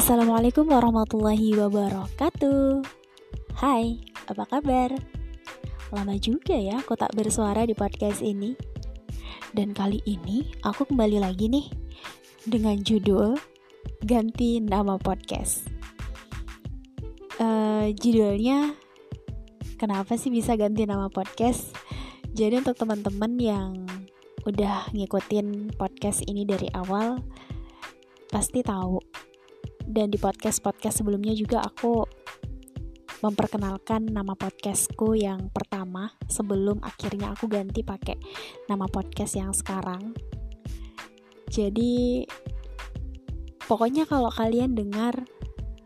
Assalamualaikum warahmatullahi wabarakatuh Hai, apa kabar? Lama juga ya aku tak bersuara di podcast ini Dan kali ini aku kembali lagi nih Dengan judul Ganti Nama Podcast uh, Judulnya Kenapa sih bisa ganti nama podcast? Jadi untuk teman-teman yang udah ngikutin podcast ini dari awal Pasti tahu dan di podcast-podcast sebelumnya juga aku memperkenalkan nama podcastku yang pertama sebelum akhirnya aku ganti pakai nama podcast yang sekarang. Jadi pokoknya kalau kalian dengar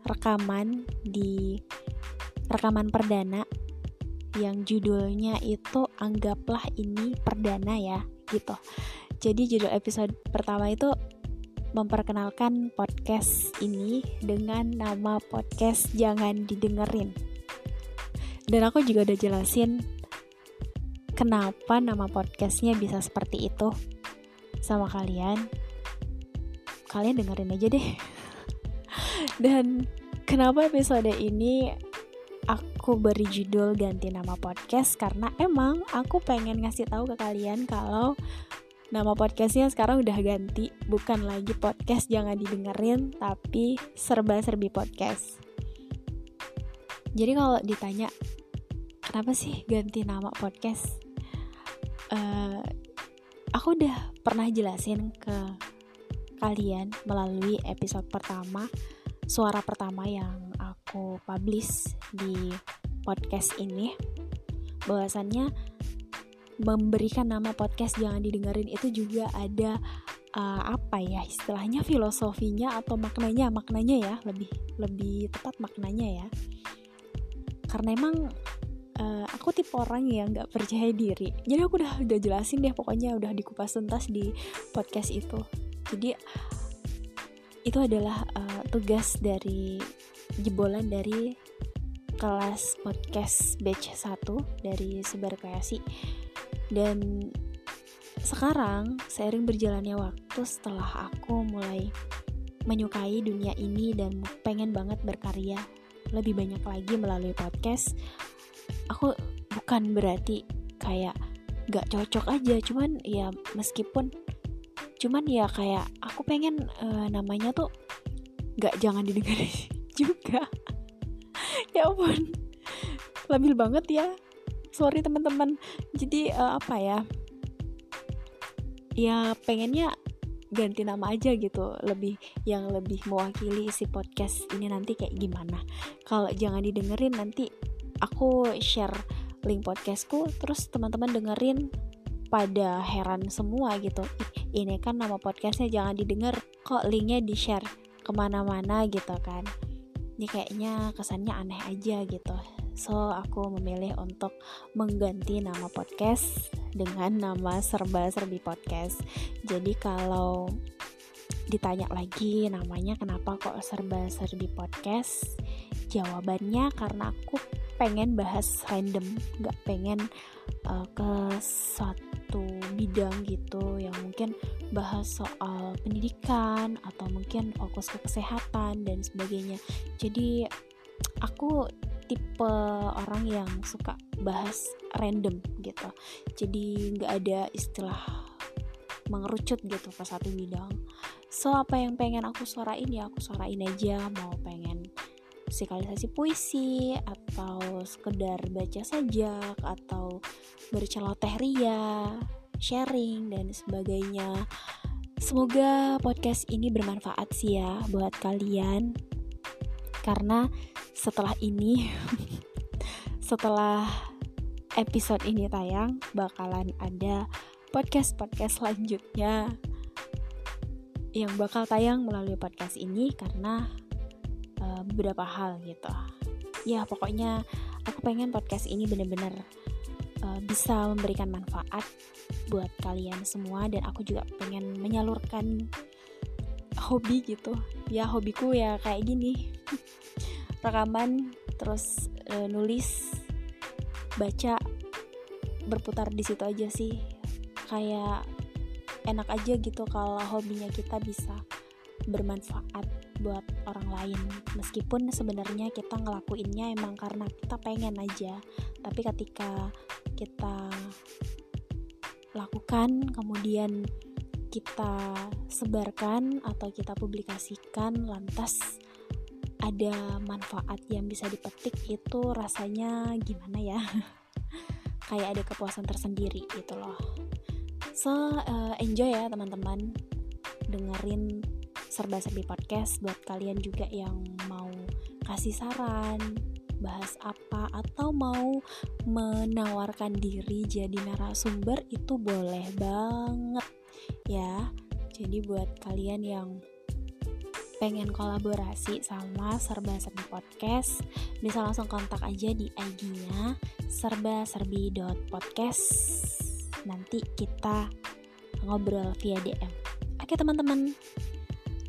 rekaman di rekaman perdana yang judulnya itu anggaplah ini perdana ya gitu. Jadi judul episode pertama itu memperkenalkan podcast ini dengan nama podcast Jangan Didengerin. Dan aku juga udah jelasin kenapa nama podcastnya bisa seperti itu sama kalian. Kalian dengerin aja deh. Dan kenapa episode ini aku beri judul ganti nama podcast karena emang aku pengen ngasih tahu ke kalian kalau Nama podcastnya sekarang udah ganti, bukan lagi podcast jangan didengerin, tapi serba-serbi podcast. Jadi kalau ditanya, kenapa sih ganti nama podcast? Uh, aku udah pernah jelasin ke kalian melalui episode pertama, suara pertama yang aku publish di podcast ini, bahwasannya memberikan nama podcast jangan didengerin itu juga ada uh, apa ya istilahnya filosofinya atau maknanya? Maknanya ya lebih lebih tepat maknanya ya. Karena emang uh, aku tipe orang yang nggak percaya diri. Jadi aku udah udah jelasin deh pokoknya udah dikupas tuntas di podcast itu. Jadi itu adalah uh, tugas dari jebolan dari kelas podcast batch 1 dari Sebar Kreasi dan sekarang seiring berjalannya waktu setelah aku mulai menyukai dunia ini dan pengen banget berkarya lebih banyak lagi melalui podcast aku bukan berarti kayak gak cocok aja. Cuman ya meskipun cuman ya kayak aku pengen uh, namanya tuh gak jangan didengar juga. Ya ampun labil banget ya sorry teman-teman. Jadi uh, apa ya? Ya pengennya ganti nama aja gitu. Lebih yang lebih mewakili isi podcast ini nanti kayak gimana. Kalau jangan didengerin nanti aku share link podcastku terus teman-teman dengerin pada heran semua gitu. Ini kan nama podcastnya jangan didengar kok linknya di share ke mana-mana gitu kan. Ini kayaknya kesannya aneh aja gitu So, aku memilih untuk mengganti nama podcast dengan nama Serba Serbi Podcast. Jadi kalau ditanya lagi namanya kenapa kok Serba Serbi Podcast? Jawabannya karena aku pengen bahas random, nggak pengen uh, ke suatu bidang gitu yang mungkin bahas soal pendidikan atau mungkin fokus ke kesehatan dan sebagainya. Jadi aku tipe orang yang suka bahas random gitu. Jadi nggak ada istilah mengerucut gitu ke satu bidang. So apa yang pengen aku suarain ya aku suarain aja. Mau pengen musikalisasi puisi atau sekedar baca saja atau berceloteh ria sharing dan sebagainya. Semoga podcast ini bermanfaat sih ya buat kalian karena setelah ini setelah episode ini tayang bakalan ada podcast-podcast selanjutnya yang bakal tayang melalui podcast ini karena uh, beberapa hal gitu. Ya pokoknya aku pengen podcast ini bener-bener uh, bisa memberikan manfaat buat kalian semua dan aku juga pengen menyalurkan hobi gitu ya hobiku ya kayak gini. Rekaman terus e, nulis baca berputar di situ aja sih. Kayak enak aja gitu kalau hobinya kita bisa bermanfaat buat orang lain. Meskipun sebenarnya kita ngelakuinnya emang karena kita pengen aja. Tapi ketika kita lakukan kemudian kita sebarkan atau kita publikasikan lantas ada manfaat yang bisa dipetik itu rasanya gimana ya? Kayak ada kepuasan tersendiri gitu loh. So uh, enjoy ya teman-teman. Dengerin serba-serbi podcast buat kalian juga yang mau kasih saran bahas apa atau mau menawarkan diri jadi narasumber itu boleh banget ya jadi buat kalian yang pengen kolaborasi sama Serba Serbi Podcast bisa langsung kontak aja di IG-nya serba-serbi.podcast nanti kita ngobrol via DM oke teman-teman.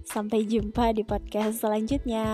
Sampai jumpa di podcast selanjutnya